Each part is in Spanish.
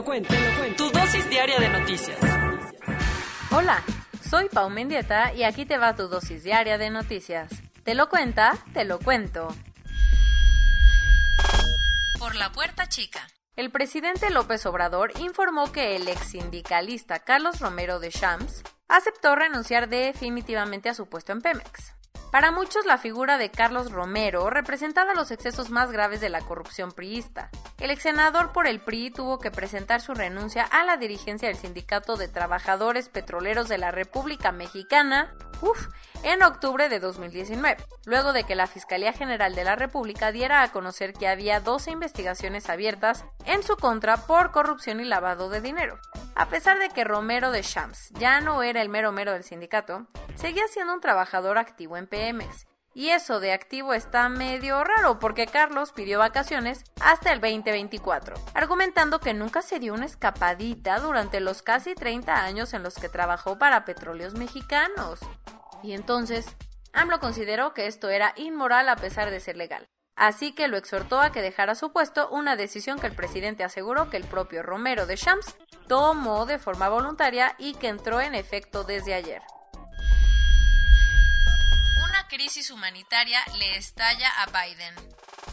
lo cuento, te lo cuento. Tu dosis diaria de noticias. Hola, soy Pau Mendieta y aquí te va tu dosis diaria de noticias. ¿Te lo cuenta? Te lo cuento. Por la puerta chica. El presidente López Obrador informó que el ex sindicalista Carlos Romero de Shams aceptó renunciar definitivamente a su puesto en Pemex. Para muchos, la figura de Carlos Romero representaba los excesos más graves de la corrupción priista. El ex senador por el PRI tuvo que presentar su renuncia a la dirigencia del Sindicato de Trabajadores Petroleros de la República Mexicana, uf, en octubre de 2019, luego de que la Fiscalía General de la República diera a conocer que había 12 investigaciones abiertas en su contra por corrupción y lavado de dinero. A pesar de que Romero de Shams ya no era el mero mero del sindicato, seguía siendo un trabajador activo en PMX. Y eso de activo está medio raro porque Carlos pidió vacaciones hasta el 2024, argumentando que nunca se dio una escapadita durante los casi 30 años en los que trabajó para petróleos mexicanos. Y entonces, AMLO consideró que esto era inmoral a pesar de ser legal. Así que lo exhortó a que dejara su puesto, una decisión que el presidente aseguró que el propio Romero de Shams tomó de forma voluntaria y que entró en efecto desde ayer. Crisis humanitaria le estalla a Biden.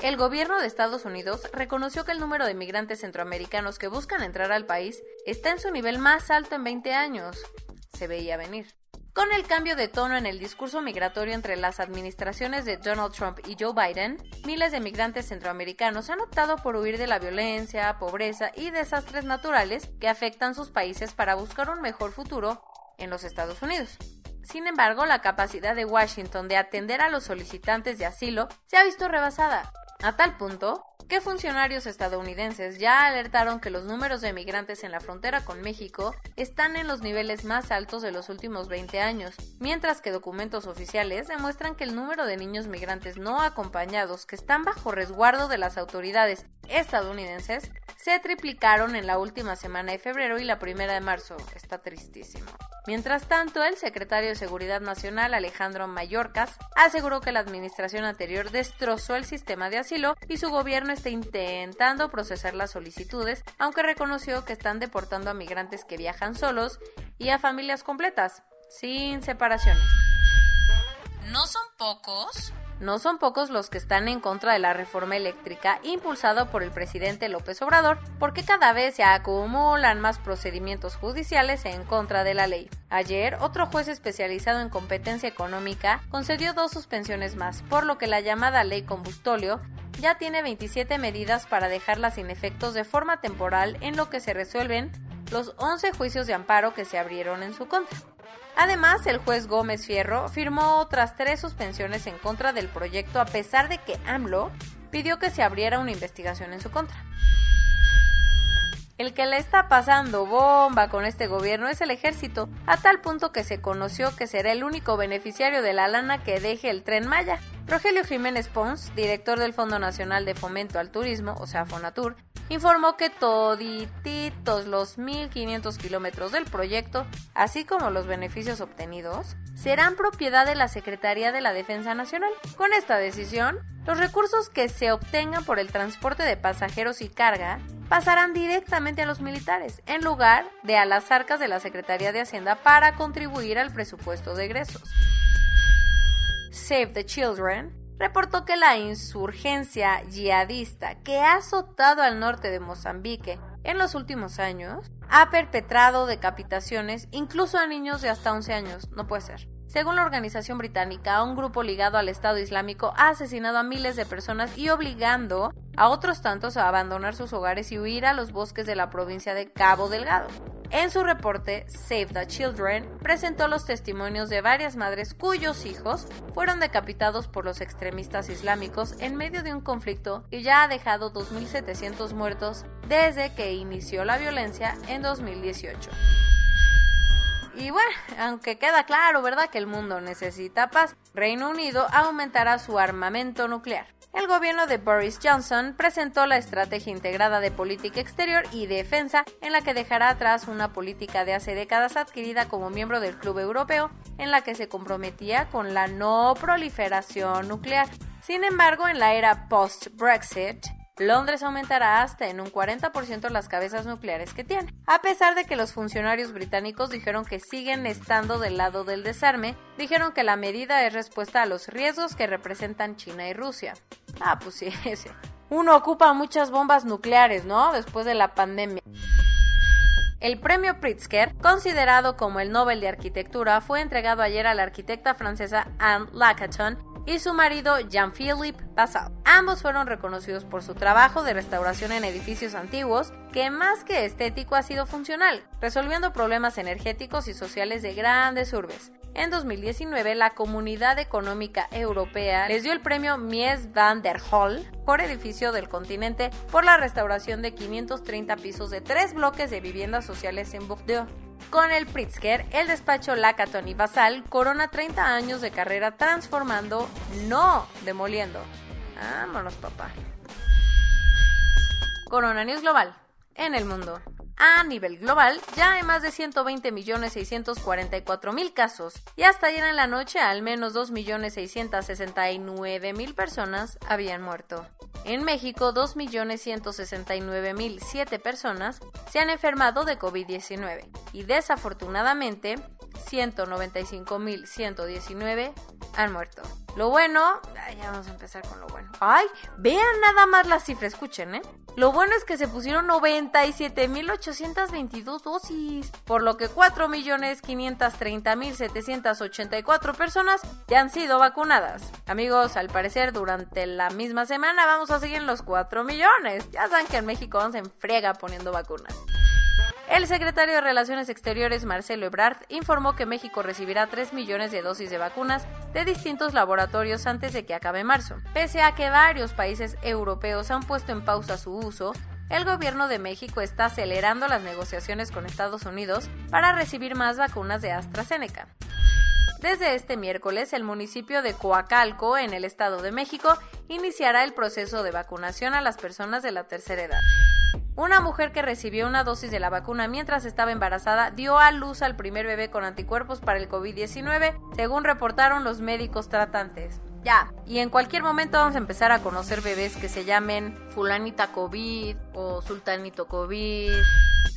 El gobierno de Estados Unidos reconoció que el número de migrantes centroamericanos que buscan entrar al país está en su nivel más alto en 20 años. Se veía venir. Con el cambio de tono en el discurso migratorio entre las administraciones de Donald Trump y Joe Biden, miles de migrantes centroamericanos han optado por huir de la violencia, pobreza y desastres naturales que afectan sus países para buscar un mejor futuro en los Estados Unidos. Sin embargo, la capacidad de Washington de atender a los solicitantes de asilo se ha visto rebasada, a tal punto que funcionarios estadounidenses ya alertaron que los números de migrantes en la frontera con México están en los niveles más altos de los últimos 20 años, mientras que documentos oficiales demuestran que el número de niños migrantes no acompañados que están bajo resguardo de las autoridades estadounidenses se triplicaron en la última semana de febrero y la primera de marzo. Está tristísimo. Mientras tanto, el secretario de Seguridad Nacional, Alejandro Mayorkas, aseguró que la administración anterior destrozó el sistema de asilo y su gobierno está intentando procesar las solicitudes, aunque reconoció que están deportando a migrantes que viajan solos y a familias completas, sin separaciones. ¿No son pocos? No son pocos los que están en contra de la reforma eléctrica impulsado por el presidente López Obrador, porque cada vez se acumulan más procedimientos judiciales en contra de la ley. Ayer, otro juez especializado en competencia económica concedió dos suspensiones más, por lo que la llamada ley combustolio ya tiene 27 medidas para dejarlas sin efectos de forma temporal en lo que se resuelven los 11 juicios de amparo que se abrieron en su contra. Además, el juez Gómez Fierro firmó otras tres suspensiones en contra del proyecto a pesar de que AMLO pidió que se abriera una investigación en su contra. El que le está pasando bomba con este gobierno es el ejército, a tal punto que se conoció que será el único beneficiario de la lana que deje el tren Maya. Rogelio Jiménez Pons, director del Fondo Nacional de Fomento al Turismo, o sea, Fonatur, informó que todititos los 1.500 kilómetros del proyecto, así como los beneficios obtenidos, serán propiedad de la Secretaría de la Defensa Nacional. Con esta decisión, los recursos que se obtengan por el transporte de pasajeros y carga pasarán directamente a los militares, en lugar de a las arcas de la Secretaría de Hacienda para contribuir al presupuesto de egresos. Save the Children reportó que la insurgencia yihadista que ha azotado al norte de Mozambique en los últimos años ha perpetrado decapitaciones incluso a niños de hasta 11 años. No puede ser. Según la organización británica, un grupo ligado al Estado Islámico ha asesinado a miles de personas y obligando a otros tantos a abandonar sus hogares y huir a los bosques de la provincia de Cabo Delgado. En su reporte, Save the Children presentó los testimonios de varias madres cuyos hijos fueron decapitados por los extremistas islámicos en medio de un conflicto y ya ha dejado 2.700 muertos desde que inició la violencia en 2018. Y bueno, aunque queda claro, ¿verdad?, que el mundo necesita paz, Reino Unido aumentará su armamento nuclear. El gobierno de Boris Johnson presentó la Estrategia Integrada de Política Exterior y Defensa, en la que dejará atrás una política de hace décadas adquirida como miembro del Club Europeo, en la que se comprometía con la no proliferación nuclear. Sin embargo, en la era post-Brexit, Londres aumentará hasta en un 40% las cabezas nucleares que tiene. A pesar de que los funcionarios británicos dijeron que siguen estando del lado del desarme, dijeron que la medida es respuesta a los riesgos que representan China y Rusia. Ah, pues sí, sí. Uno ocupa muchas bombas nucleares, ¿no? Después de la pandemia. El premio Pritzker, considerado como el Nobel de Arquitectura, fue entregado ayer a la arquitecta francesa Anne Lacaton y su marido Jean-Philippe Bassal. Ambos fueron reconocidos por su trabajo de restauración en edificios antiguos, que más que estético ha sido funcional, resolviendo problemas energéticos y sociales de grandes urbes. En 2019, la Comunidad Económica Europea les dio el premio Mies van der Hall por edificio del continente por la restauración de 530 pisos de tres bloques de viviendas sociales en Bordeaux. Con el Pritzker, el despacho Lacaton y Basal corona 30 años de carrera transformando, no demoliendo. Vámonos, papá. Corona News Global. En el mundo. A nivel global, ya hay más de 120.644.000 casos y hasta ayer en la noche al menos 2.669.000 personas habían muerto. En México, 2.169.007 personas se han enfermado de COVID-19 y desafortunadamente 195.119 han muerto. Lo bueno, ya vamos a empezar con lo bueno. Ay, vean nada más las cifras, escuchen, ¿eh? Lo bueno es que se pusieron 97.822 dosis, por lo que 4.530.784 personas ya han sido vacunadas. Amigos, al parecer durante la misma semana vamos a seguir en los 4 millones. Ya saben que en México vamos en friega poniendo vacunas. El secretario de Relaciones Exteriores, Marcelo Ebrard, informó que México recibirá 3 millones de dosis de vacunas de distintos laboratorios antes de que acabe marzo. Pese a que varios países europeos han puesto en pausa su uso, el gobierno de México está acelerando las negociaciones con Estados Unidos para recibir más vacunas de AstraZeneca. Desde este miércoles, el municipio de Coacalco, en el Estado de México, iniciará el proceso de vacunación a las personas de la tercera edad. Una mujer que recibió una dosis de la vacuna mientras estaba embarazada dio a luz al primer bebé con anticuerpos para el COVID-19, según reportaron los médicos tratantes. Ya, y en cualquier momento vamos a empezar a conocer bebés que se llamen fulanita COVID o sultanito COVID.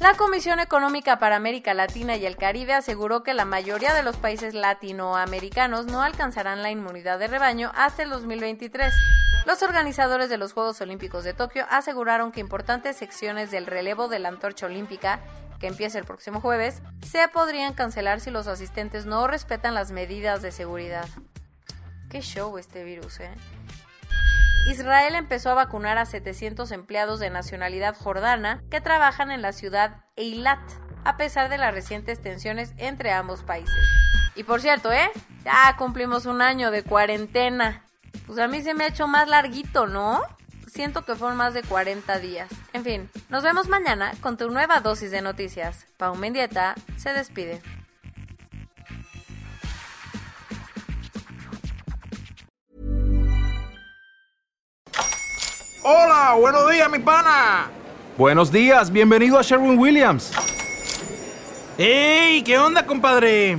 La Comisión Económica para América Latina y el Caribe aseguró que la mayoría de los países latinoamericanos no alcanzarán la inmunidad de rebaño hasta el 2023. Los organizadores de los Juegos Olímpicos de Tokio aseguraron que importantes secciones del relevo de la antorcha olímpica que empieza el próximo jueves, se podrían cancelar si los asistentes no respetan las medidas de seguridad. Qué show este virus, ¿eh? Israel empezó a vacunar a 700 empleados de nacionalidad jordana que trabajan en la ciudad Eilat, a pesar de las recientes tensiones entre ambos países. Y por cierto, ¿eh? Ya cumplimos un año de cuarentena. Pues a mí se me ha hecho más larguito, ¿no? Siento que fueron más de 40 días. En fin, nos vemos mañana con tu nueva dosis de noticias. Pau Mendieta se despide. Hola, buenos días, mi pana. Buenos días, bienvenido a Sherwin Williams. ¡Ey! ¿Qué onda, compadre?